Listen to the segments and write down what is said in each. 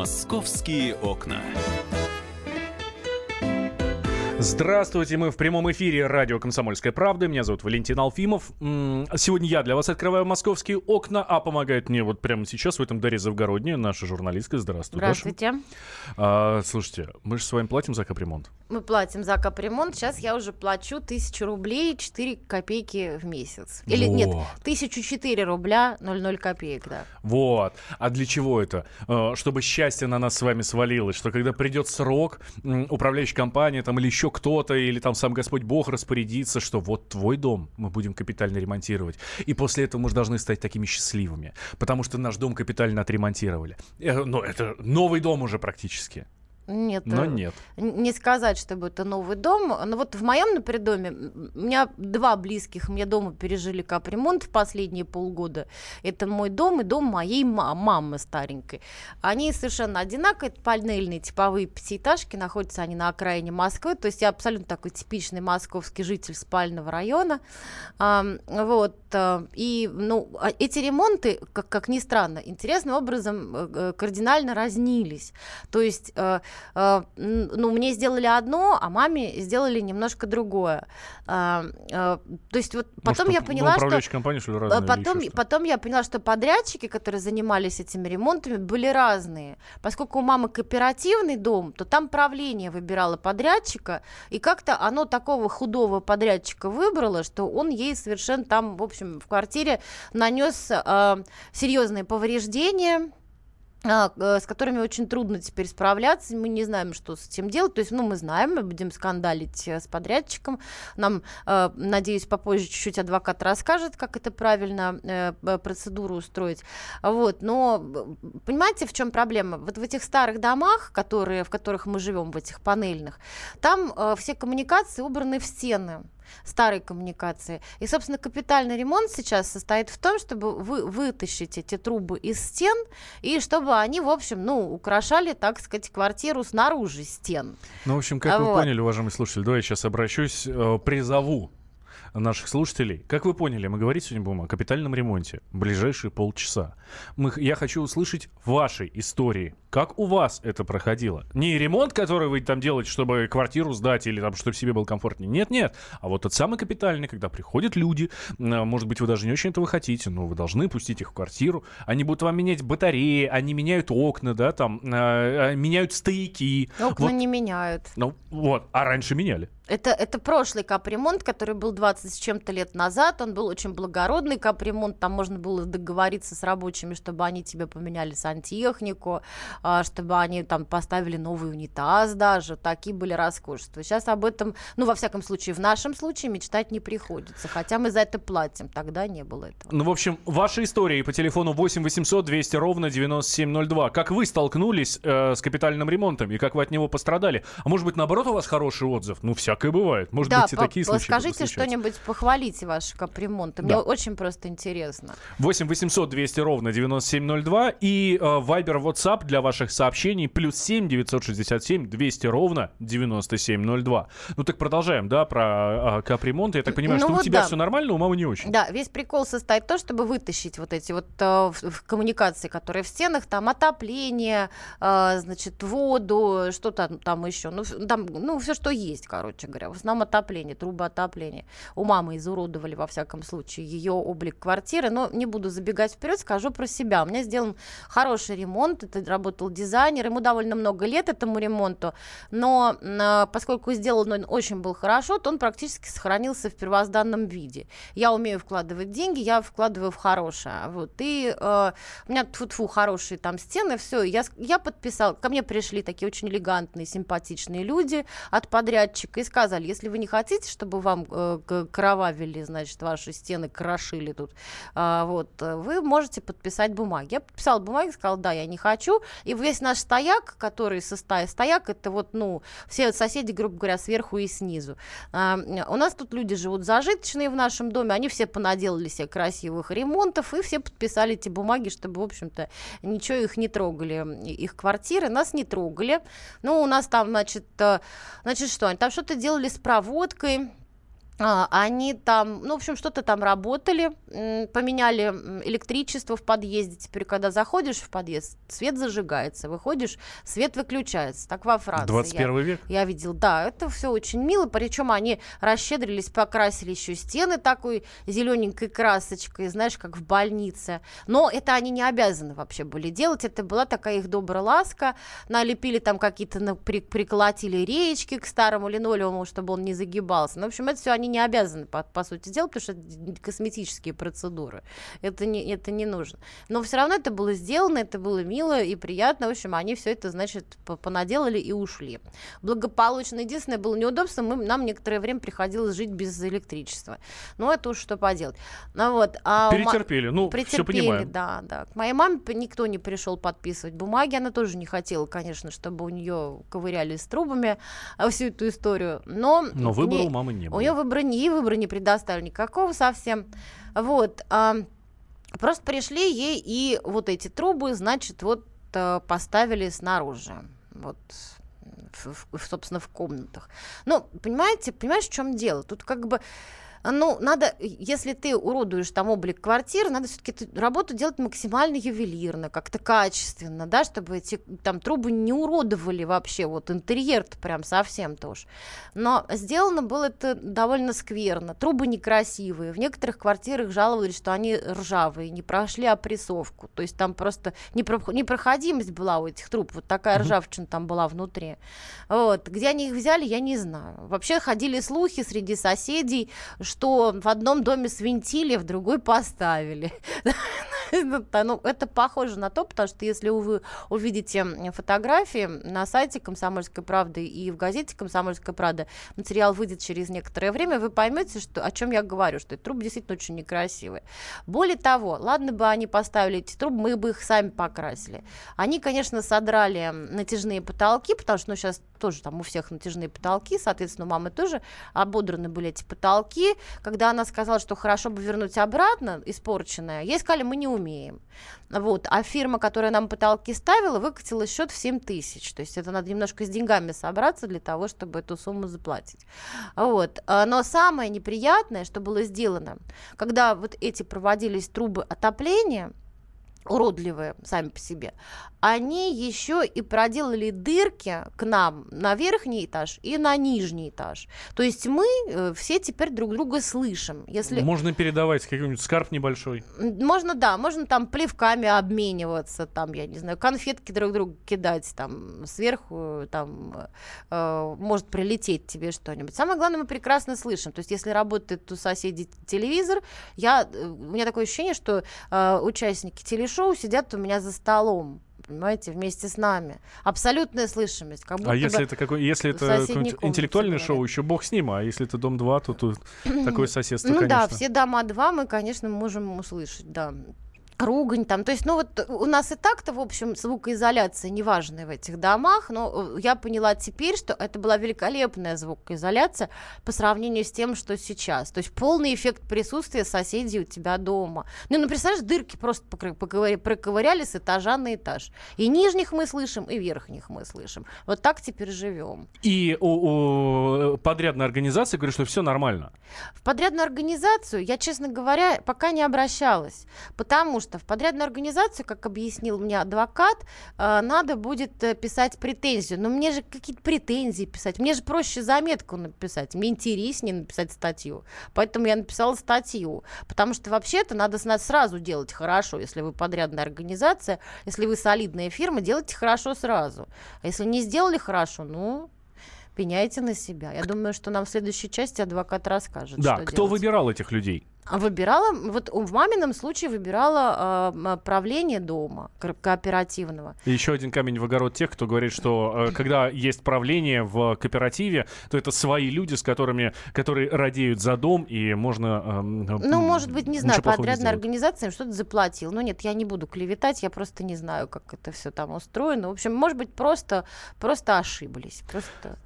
Московские окна. Здравствуйте, мы в прямом эфире радио «Комсомольская правда». Меня зовут Валентин Алфимов. Сегодня я для вас открываю московские окна, а помогает мне вот прямо сейчас в этом Дарья Завгородняя, наша журналистка. Здравствуй, Здравствуйте. Даша. А, слушайте, мы же с вами платим за капремонт. Мы платим за капремонт. Сейчас я уже плачу тысячу рублей 4 копейки в месяц. Или Вот. нет, тысячу четыре рубля 00 копеек, да. Вот. А для чего это? Э, Чтобы счастье на нас с вами свалилось, что когда придет срок, управляющая компания там или еще кто-то, или там сам Господь Бог распорядится, что вот твой дом мы будем капитально ремонтировать. И после этого мы же должны стать такими счастливыми, потому что наш дом капитально отремонтировали. Э, Ну, это новый дом уже практически. Нет, Но э, нет. не сказать, чтобы это новый дом. Но вот в моем, например, доме у меня два близких мне дома пережили капремонт в последние полгода. Это мой дом и дом моей ма- мамы старенькой. Они совершенно одинаковые, это панельные типовые пятиэтажки, находятся они на окраине Москвы. То есть я абсолютно такой типичный московский житель спального района. Ам, вот. э, И ну, а эти ремонты, как, как ни странно, интересным образом э, кардинально разнились. То есть ну, мне сделали одно, а маме сделали немножко другое. А, э, то есть вот потом Может, я поняла, что... компания, что ли, э, или Потом, потом я поняла, что подрядчики, которые занимались этими ремонтами, были разные. Поскольку у мамы кооперативный дом, то там правление выбирало подрядчика, и как-то оно такого худого подрядчика выбрало, что он ей совершенно там, в общем, в квартире нанес э, серьезные повреждения э, с которыми очень трудно теперь справляться, мы не знаем, что с этим делать, то есть, ну, мы знаем, мы будем скандалить э, с подрядчиком, нам, э, надеюсь, попозже чуть-чуть адвокат расскажет, как это правильно э, процедуру устроить, вот, но, понимаете, в чем проблема? Вот в этих старых домах, которые, в которых мы живем, в этих панельных, там все коммуникации убраны в стены, старой коммуникации. И, собственно, капитальный ремонт сейчас состоит в том, чтобы вы вытащить эти трубы из стен, и чтобы они, в общем, ну, украшали, так сказать, квартиру снаружи стен. Ну, в общем, как А вы вот. поняли, уважаемые слушатели, давай я сейчас обращусь, э, призову наших слушателей. Как вы поняли, мы говорить сегодня будем о капитальном ремонте. Ближайшие полчаса. Мы, я хочу услышать ваши истории. Как у вас это проходило? Не ремонт, который вы там делаете, чтобы квартиру сдать или там, чтобы себе было комфортнее. Нет-нет. А вот тот самый капитальный, когда приходят люди, э, может быть, вы даже не очень этого хотите, но вы должны пустить их в квартиру. Они будут вам менять батареи, они меняют окна, да, там, э, э, меняют стояки. Окна Вот. не меняют. Ну, вот. А раньше меняли. Это, это прошлый капремонт, который был 20 с чем-то лет назад. Он был очень благородный капремонт. Там можно было договориться с рабочими, чтобы они тебе поменяли сантехнику, а, чтобы они там поставили новый унитаз даже. Такие были роскошества. Сейчас об этом, ну, во всяком случае, в нашем случае мечтать не приходится. Хотя мы за это платим. Тогда не было этого. Ну, в общем, ваши истории по телефону 8 800 200 ровно 9702. Как вы столкнулись э, с капитальным ремонтом и как вы от него пострадали? А может быть, наоборот, у вас хороший отзыв? Ну, всякое бывает. Может да, быть, и такие случаи скажите что-нибудь, похвалите ваши капремонты. Мне Да. очень просто интересно. 8 800 200 ровно 9702 и э, Viber WhatsApp для ваших сообщений плюс 7 967 200 ровно 9702. Ну так продолжаем, да, про э, капремонт. Я так понимаю, Ну что у вот тебя да. все нормально, у мамы не очень. Да, весь прикол состоит в том, чтобы вытащить вот эти вот э, коммуникации, которые в стенах, там отопление, э, значит, воду, что там, еще, ну, там, ну, все, что есть, короче говоря. В основном отопление, трубы отопления. У мамы изуродовали, во всяком случае, ее облик квартиры, но не буду забегать вперед, скажу про себя. У меня сделан хороший ремонт, это работал дизайнер, ему довольно много лет этому ремонту, но э, поскольку сделан он очень был хорошо, то он практически сохранился в первозданном виде. Я умею вкладывать деньги, я вкладываю в хорошее. Вот. И э, у меня тьфу хорошие там стены, все. Я, я подписал, ко мне пришли такие очень элегантные, симпатичные люди от подрядчика и сказали, если вы не хотите, чтобы вам э, кровавили, значит, ваши стены, крошили тут, а, вот, э, вы можете подписать бумаги. Я подписала бумаги, сказала, да, я не хочу. Весь наш стояк, который состоит, стояк, это вот, ну, все соседи, грубо говоря, сверху и снизу. А, у нас тут люди живут зажиточные в нашем доме, они все понаделали себе красивых ремонтов, и все подписали эти бумаги, чтобы, в общем-то, ничего их не трогали, и- их квартиры, нас не трогали. Ну, у нас там, значит, э, значит, что, они там что-то делали с проводкой, Они там, ну, в общем, что-то там работали, поменяли электричество в подъезде. Теперь, когда заходишь в подъезд, свет зажигается, выходишь, свет выключается. Так во Франции. Я- 21 век. я видел, да, это все очень мило, причем они расщедрились, покрасили еще стены такой зелененькой красочкой, знаешь, как в больнице. Но это они не обязаны вообще были делать, это была такая их добрая ласка, налепили там какие-то, приколотили реечки к старому линолеуму, чтобы он не загибался. Ну, в общем, это все они не обязаны, по, по сути дела, потому что это косметические процедуры. Это не, это не нужно. Но все равно это было сделано, это было мило и приятно. В общем, они все это, значит, по- понаделали и ушли. Благополучно. Единственное было неудобство, мы, нам некоторое время приходилось жить без электричества. Но это уж что поделать. Ну вот. А у ма- Перетерпели. Ну, все Претерпели, понимаем. да, да. К моей маме никто не пришел подписывать бумаги. Она тоже не хотела, конечно, чтобы у нее ковыряли с трубами а, всю эту историю. Но, Но выбора не- у мамы не у было. нее выбора не, и выбора не предоставили никакого совсем. Вот. а, просто пришли ей и вот эти трубы, значит, вот а, поставили снаружи. Вот в- в- собственно, в комнатах. Ну, понимаете, понимаешь, в чем дело? Тут как бы ну, надо, если ты уродуешь там облик квартиры, надо все-таки эту работу делать максимально ювелирно, как-то качественно, да, чтобы эти там трубы не уродовали вообще, вот интерьер-то прям совсем тоже. Но сделано было это довольно скверно. Трубы некрасивые. В некоторых квартирах жаловались, что они ржавые, не прошли опрессовку. То есть там просто непро- непроходимость была у этих труб. Вот такая Мгм. ржавчина там была внутри. Вот. Где они их взяли, я не знаю. Вообще ходили слухи среди соседей, что в одном доме свинтили, в другой поставили. Ну, это похоже на то, потому что если вы увидите фотографии на сайте «Комсомольской правды» и в газете «Комсомольская правда», материал выйдет через некоторое время, вы поймете, что, о чем я говорю, что эти трубы действительно очень некрасивые. Более того, ладно бы они поставили эти трубы, мы бы их сами покрасили. Они, конечно, содрали натяжные потолки, потому что ну, сейчас тоже там у всех натяжные потолки, соответственно, у мамы тоже ободраны были эти потолки. Когда она сказала, что хорошо бы вернуть обратно испорченное, ей сказали, мы не умеем. Вот. А фирма, которая нам потолки ставила, выкатила счет в 7 тысяч. То есть это надо немножко с деньгами собраться для того, чтобы эту сумму заплатить. Вот. А, Но самое неприятное, что было сделано, когда вот эти проводились трубы отопления, уродливые сами по себе, они еще и проделали дырки к нам на верхний этаж и на нижний этаж. То есть мы э, все теперь друг друга слышим. Если Можно передавать какой-нибудь скарб небольшой. Можно, да, можно там плевками обмениваться, там, я не знаю, конфетки друг другу кидать, там, сверху, там, э, может прилететь тебе что-нибудь. Самое главное, мы прекрасно слышим. То есть, если работает у соседей телевизор, я, э, у меня такое ощущение, что э, участники телешоу сидят у меня за столом, понимаете, вместе с нами. Абсолютная слышимость. Как будто А если это какой, если это интеллектуальное говорят. шоу, еще бог с ним, а если это дом 2, то тут такое соседство, Ну конечно. да, все дома два мы, конечно, можем услышать, да. Ругань там, то есть, ну вот у нас и так-то, в общем, звукоизоляция неважная в этих домах, но э, я поняла теперь, что это была великолепная звукоизоляция по сравнению с тем, что сейчас. То есть полный эффект присутствия соседей у тебя дома. Ну, ну представляешь, дырки просто проковыряли с этажа на этаж. И нижних мы слышим, и верхних мы слышим. Вот так теперь живем. И у, у подрядной организации говорят, что все нормально. В подрядную организацию я, честно говоря, пока не обращалась, потому что в подрядную организацию, как объяснил мне адвокат, э, надо будет э, писать претензию. Но мне же какие-то претензии писать, мне же проще заметку написать, мне интереснее написать статью. Поэтому я написала статью, потому что вообще-то надо с нас сразу делать хорошо, если вы подрядная организация, если вы солидная фирма, делайте хорошо сразу. А если не сделали хорошо, ну, пеняйте на себя. Я думаю, что нам в следующей части адвокат расскажет. Да, что кто делать. выбирал этих людей? А Выбирала, вот в мамином случае выбирала э, правление дома ко- кооперативного. И еще один камень в огород тех, кто говорит, что э, когда есть правление в кооперативе, то это свои люди, с которыми, которые радеют за дом, и можно... эм, Ну, может быть, не знаю, подрядная организация им что-то заплатила. Ну, нет, я не буду клеветать, я просто не знаю, как это все там устроено. В общем, может быть, просто, просто ошиблись. Просто...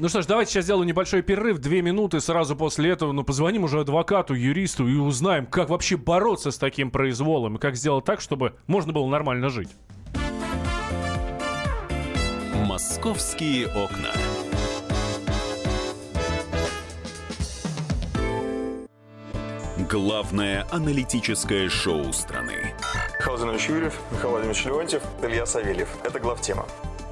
Ну что ж, давайте сейчас сделаем небольшой перерыв, две минуты, сразу после этого, ну, позвоним уже адвокату, юристу и узнаем, как вообще бороться с таким произволом, и как сделать так, чтобы можно было нормально жить. Московские окна. Главное аналитическое шоу страны. Михаил Юрьев, Михаил Владимирович Леонтьев, Илья Савельев. Это главтема.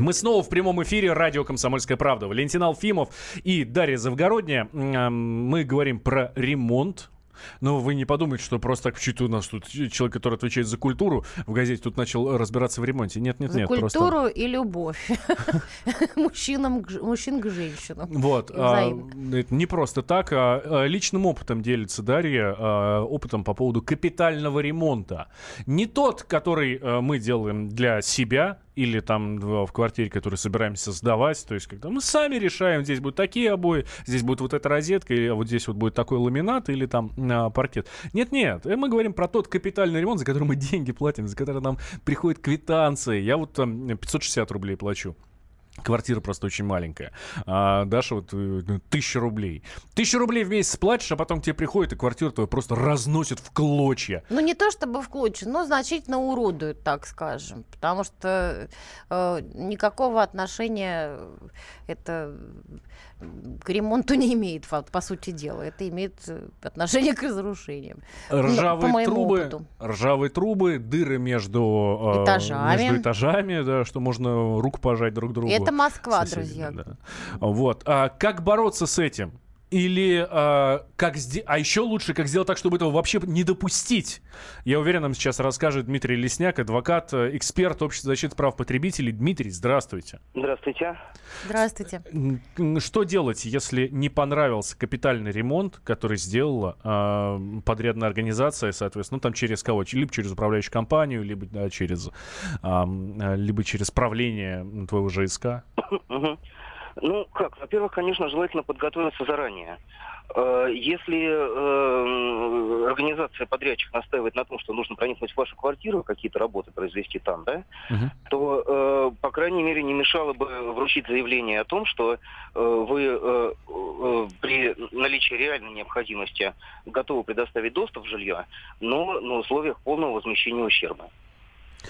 Мы снова в прямом эфире радио «Комсомольская правда». Валентин Алфимов и Дарья Завгородняя. Мы говорим про ремонт но вы не подумайте, что просто так чуть у нас тут человек, который отвечает за культуру, в газете тут начал разбираться в ремонте. Нет, нет, за нет. культуру просто... и любовь. Мужчинам, мужчин к женщинам. Вот. А, это не просто так, а, а личным опытом делится Дарья, опытом по поводу капитального ремонта. Не тот, который а, мы делаем для себя, или там в квартире, которую собираемся сдавать, то есть когда мы сами решаем, здесь будут такие обои, здесь будет вот эта розетка, или вот здесь вот будет такой ламинат или там а, паркет. Нет-нет, э, мы говорим про тот капитальный ремонт, за который мы деньги платим, за который нам приходит квитанции. Я вот там 560 рублей плачу. Квартира просто очень маленькая. А Даша вот э, ну, тысяча рублей. Тысяча рублей в месяц платишь, а потом к тебе приходит, и квартиру твою просто разносит в клочья. Ну, не то чтобы в клочья, но значительно уродуют, так скажем. Потому что э, никакого отношения это к ремонту не имеет, по сути дела. Это имеет э, отношение к разрушениям. Ржавые по трубы, опыту. ржавые трубы, дыры между э, этажами, между этажами да, что можно руку пожать друг другу. Это Москва, друзья. Да. Вот. А как бороться с этим? Или э, как а еще лучше, как сделать так, чтобы этого вообще не допустить. Я уверен, нам сейчас расскажет Дмитрий Лесняк, адвокат, э, эксперт общества защиты прав потребителей. Дмитрий, здравствуйте. Здравствуйте. Здравствуйте. Что делать, если не понравился капитальный ремонт, который сделала э, подрядная организация, соответственно, ну там через кого? Либо через управляющую компанию, либо да, через, э, либо через правление твоего ЖСК? Ну, как? Во-первых, конечно, желательно подготовиться заранее. Э, если э, организация подрядчик настаивает на том, что нужно проникнуть в вашу квартиру, какие-то работы произвести там, да, uh-huh. то, э, по крайней мере, не мешало бы вручить заявление о том, что вы при наличии реальной необходимости готовы предоставить доступ в жилье, но на условиях полного возмещения ущерба.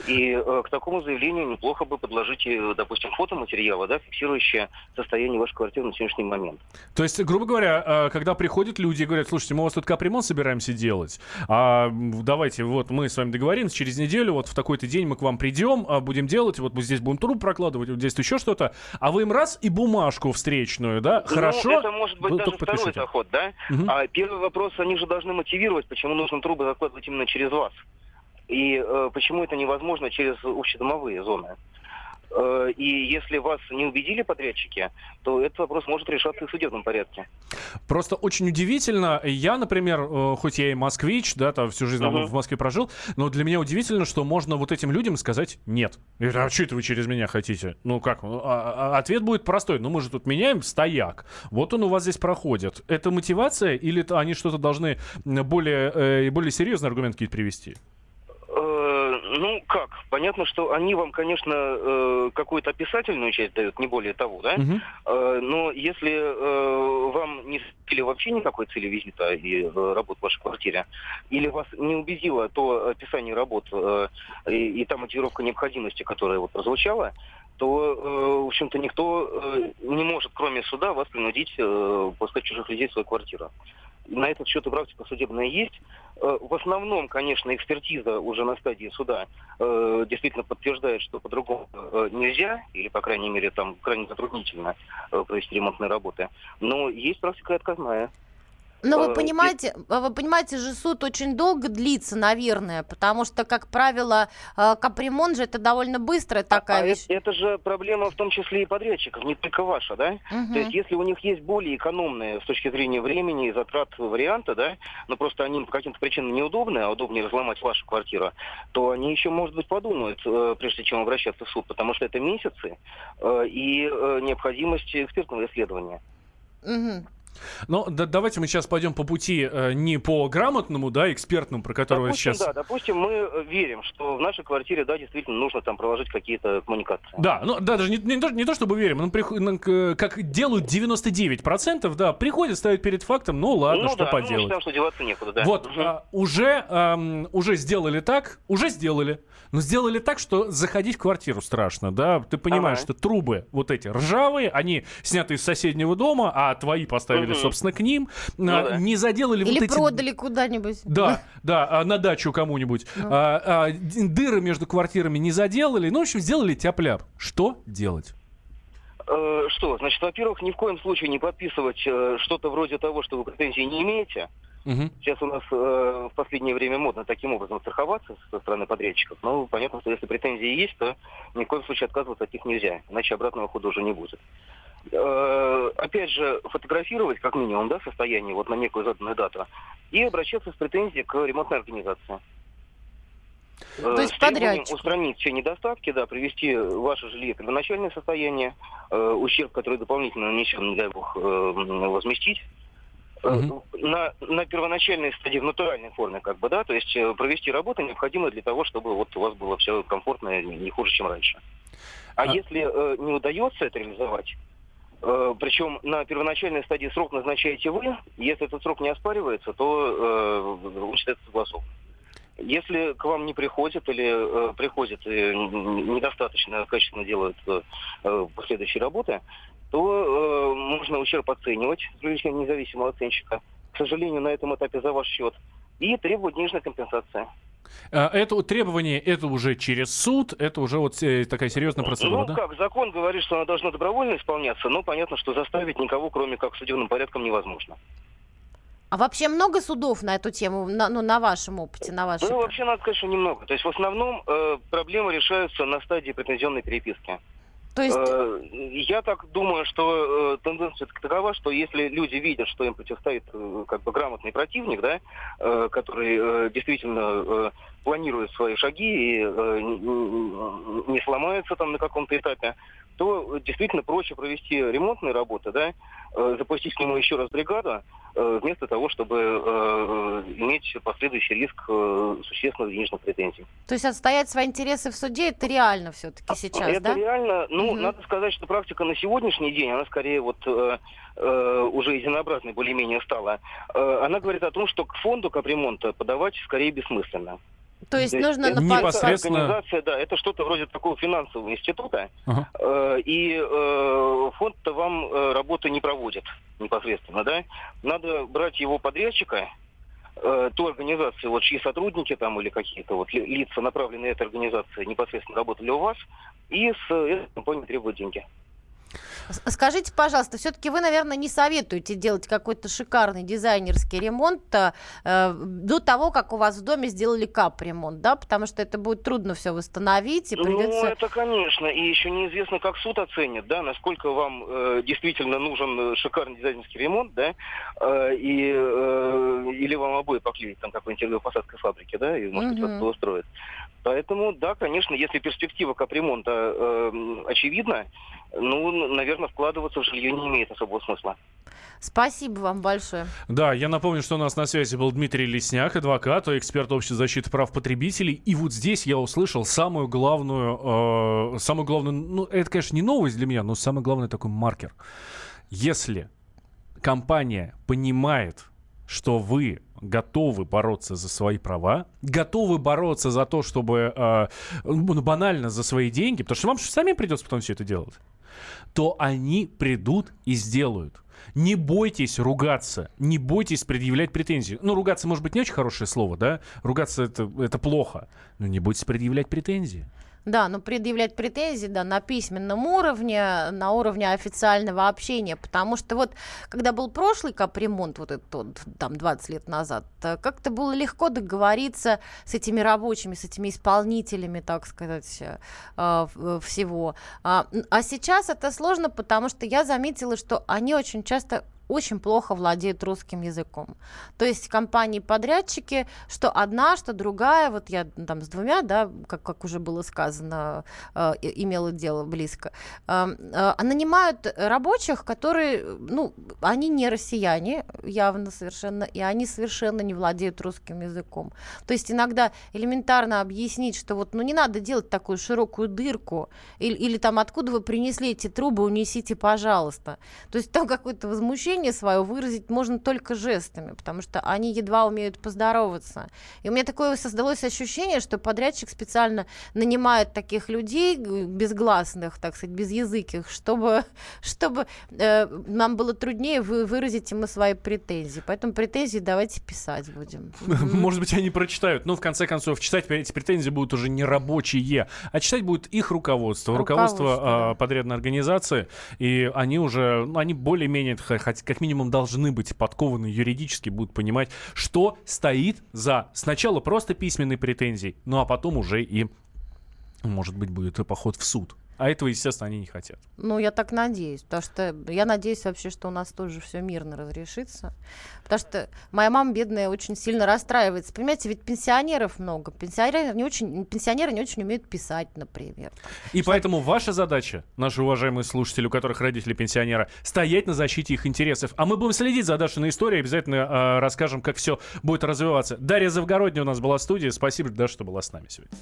И э, к такому заявлению неплохо бы подложить, э, допустим, фотоматериалы, да, фиксирующие состояние вашей квартиры на сегодняшний момент. То есть, грубо говоря, э, когда приходят люди и говорят, слушайте, мы у вас тут капремонт собираемся делать, а давайте, вот мы с вами договоримся, через неделю, вот в такой-то день мы к вам придем, а будем делать, вот мы здесь будем труб прокладывать, вот здесь еще что-то, а вы им раз и бумажку встречную, да, ну, хорошо? это может быть даже второй заход, да? Угу. А первый вопрос, они же должны мотивировать, почему нужно трубы закладывать именно через вас. И э, почему это невозможно через общедомовые зоны? Э, и если вас не убедили подрядчики, то этот вопрос может решаться в судебном порядке. Просто очень удивительно. Я, например, э, хоть я и москвич, да, там всю жизнь uh-huh. в Москве прожил, но для меня удивительно, что можно вот этим людям сказать нет. И, а что это вы через меня хотите? Ну как? А, а, ответ будет простой. Ну мы же тут меняем стояк. Вот он у вас здесь проходит. Это мотивация или они что-то должны более, э, более серьезные аргументы какие-то привести? Понятно, что они вам, конечно, э, какую-то описательную часть дают, не более того, да? Угу. Но если э, вам не или вообще никакой цели визита и работ в вашей квартире, или вас не убедило то описание работ и, и та мотивировка необходимости, которая вот прозвучала, то, в общем-то, никто не может, кроме суда, вас принудить пускать чужих людей в свою квартиру. На этот счет и практика судебная есть. Э, в основном, конечно, экспертиза уже на стадии суда э, действительно подтверждает, что по-другому э, нельзя, или, по крайней мере, там крайне затруднительно провести ремонтные работы. Но есть практика отказная. Но вы э, понимаете, а вы понимаете же, суд очень долго длится, наверное, потому что, как правило, э, капремонт же это довольно быстрая такая а, вещь. Это, это же проблема в том числе и подрядчиков, не только ваша, да? Угу. То есть, если у них есть более экономные с точки зрения времени и затрат варианта, да, но просто они по каким-то причинам неудобны, а удобнее разломать вашу квартиру, то они еще, может быть, подумают, э, прежде чем обращаться в суд, потому что это месяцы и необходимость экспертного исследования. Угу. Ну, да, давайте мы сейчас пойдем по пути э, не по грамотному, да, экспертному, про которого допустим, сейчас... Да, допустим, мы э, верим, что в нашей квартире, да, действительно нужно там проложить какие-то коммуникации. Да, ну, да, даже не, не, то, не то, чтобы верим, но приход, ну, как делают 99%, да, приходят, ставят перед фактом, ну, ладно, ну, что да, ну, поделать. считаем, что деваться некуда, да. Вот, Мгм. а, уже, ам, уже сделали так, уже сделали, но сделали так, что заходить в квартиру страшно, да, ты понимаешь, Ага. что трубы вот эти ржавые, они сняты из соседнего дома, а твои поставили, Мгм. собственно, к ним, Ну А, да. не заделали Или вот эти... продали куда-нибудь. Да, да, а, на дачу кому-нибудь. Ну. А, а, дыры между квартирами не заделали. Ну, в общем, сделали тяп-ляп. Что делать? Э, Что, значит, во-первых, ни в коем случае не подписывать э, что-то вроде того, что вы претензий не имеете. Мгм. Сейчас у нас э, в последнее время модно таким образом страховаться со стороны подрядчиков. Но понятно, что если претензии есть, то ни в коем случае отказываться от них нельзя, иначе обратного хода уже не будет. Э, опять же, фотографировать как минимум да, состояние вот на некую заданную дату и обращаться с претензией к ремонтной организации. Э, То есть подрядчику. Устранить все недостатки, да, привести ваше жилье в первоначальное состояние, э, ущерб, который дополнительно нанесен, не дай бог, э, возместить. Мгм. На, на первоначальной стадии, в натуральной форме, как бы, да, то есть провести работу необходимо для того, чтобы вот у вас было все комфортно, не не хуже, чем раньше. А, А- если э, не удается это реализовать, причем на первоначальной стадии срок назначаете вы, если этот срок не оспаривается, то э, он считается согласован. Если к вам не приходят или э, приходят и недостаточно качественно делают э, э, последующие работы, то э, можно ущерб оценивать с привлечением независимого оценщика. К сожалению, на этом этапе за ваш счет. И требовать денежной компенсации. А, Это требование, это уже через суд, это уже вот э, такая серьезная процедура, ну да? как, закон говорит, что она должна добровольно исполняться, но понятно, что заставить никого, кроме как судебным порядком, невозможно. А вообще много судов на эту тему, на, ну, на вашем опыте, на вашей... Ну, вообще, надо сказать, что немного. То есть, в основном, э, проблемы решаются на стадии претензионной переписки. То есть, Э, Я так думаю, что э, тенденция такова, что если люди видят, что им противостоит э, как бы грамотный противник, да, э, который э, действительно планирует свои шаги и не сломается там на каком-то этапе, то действительно проще провести ремонтные работы, да, э, запустить к нему еще раз бригаду, э, вместо того, чтобы э, иметь последующий риск существенных денежных претензий. то есть отстоять свои интересы в суде, это реально все-таки сейчас, это да? реально, ну, Мгм. надо сказать, что практика на сегодняшний день, она скорее вот уже единообразной более-менее стала. Она говорит о том, что к фонду капремонта подавать скорее бессмысленно. То есть есть нужно это Непосредственно- Организация, да, это что-то вроде такого финансового института, Ага. э, и э, фонд-то вам э, работу не проводит непосредственно, да. Надо брать его подрядчика, э, ту организацию, вот чьи сотрудники там или какие-то вот ли- лица, направленные этой организации, непосредственно работали у вас, и с э, этой компанией требуют деньги. Скажите, пожалуйста, все-таки вы, наверное, не советуете делать какой-то шикарный дизайнерский ремонт э, до того, как у вас в доме сделали капремонт, да? Потому что это будет трудно все восстановить и Ну, придется... это, конечно, и еще неизвестно, как суд оценит, да, насколько вам э, действительно нужен э, шикарный дизайнерский ремонт, да, э, и, э, или вам обои поклеить там какой-нибудь посадкой фабрики, да, и, может быть, Мгм. как-то устроить. Поэтому, да, конечно, если перспектива капремонта э, очевидна, ну, наверное, вкладываться в жилье не имеет особого смысла. Спасибо вам большое. Да, я напомню, что у нас на связи был Дмитрий Лесняк, адвокат, эксперт общества защиты прав потребителей. И вот здесь я услышал самую главную, э, самую главную, ну, это, конечно, не новость для меня, но самый главный такой маркер. Если компания понимает, что вы готовы бороться за свои права, готовы бороться за то, чтобы э, ну, банально за свои деньги, потому что вам же самим придется потом все это делать, то они придут и сделают. Не бойтесь ругаться, не бойтесь предъявлять претензии. Ну, ругаться, может быть, не очень хорошее слово, да? Ругаться это, это плохо. Но не бойтесь предъявлять претензии. Да, но предъявлять претензии, да, на письменном уровне, на уровне официального общения, потому что вот, когда был прошлый капремонт, вот этот там, 20 лет назад, э, как-то было легко договориться с этими рабочими, с этими исполнителями, так сказать, э, в- всего. А, а сейчас это сложно, потому что я заметила, что они очень часто очень плохо владеют русским языком. То есть компании-подрядчики, что одна, что другая, вот я там с двумя, да, как, как уже было сказано, э, имела дело близко, э, э, нанимают рабочих, которые, ну, они не россияне, явно совершенно, и они совершенно не владеют русским языком. То есть иногда элементарно объяснить, что вот, ну, не надо делать такую широкую дырку, или, или там, откуда вы принесли эти трубы, унесите, пожалуйста. То есть там какое-то возмущение свое выразить можно только жестами, потому что они едва умеют поздороваться. И у меня такое создалось ощущение, что подрядчик специально нанимает таких людей безгласных, так сказать, безязыких, чтобы, чтобы э, нам было труднее вы, выразить ему свои претензии. Поэтому претензии давайте писать будем. Может быть, они прочитают. Но в конце концов, читать эти претензии будут уже не рабочие, а читать будет их руководство, руководство, руководство да. подрядной организации. И они уже, ну, они более-менее, хоть как минимум, должны быть подкованы юридически, будут понимать, что стоит за сначала просто письменной претензией, ну а потом уже и, может быть, будет поход в суд. А этого, естественно, они не хотят. Ну, я так надеюсь, потому что я надеюсь вообще, что у нас тоже все мирно разрешится. Потому что моя мама, бедная, очень сильно расстраивается. Понимаете, ведь пенсионеров много. Пенсионеры не очень, пенсионеры не очень умеют писать, например. И что... поэтому ваша задача, наши уважаемые слушатели, у которых родители пенсионера, стоять на защите их интересов. А мы будем следить за Дашиной историей, обязательно э, расскажем, как все будет развиваться. Дарья Завгородняя у нас была в студии. Спасибо, Даша, что была с нами сегодня.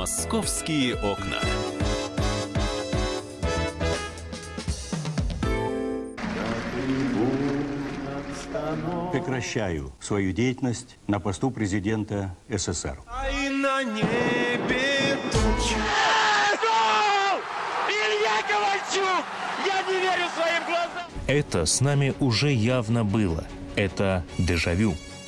«Московские окна». Прекращаю свою деятельность на посту президента СССР. А на небе тучи. Илья Ковальчук! Я не верю своим глазам! Это с нами уже явно было. Это дежавю.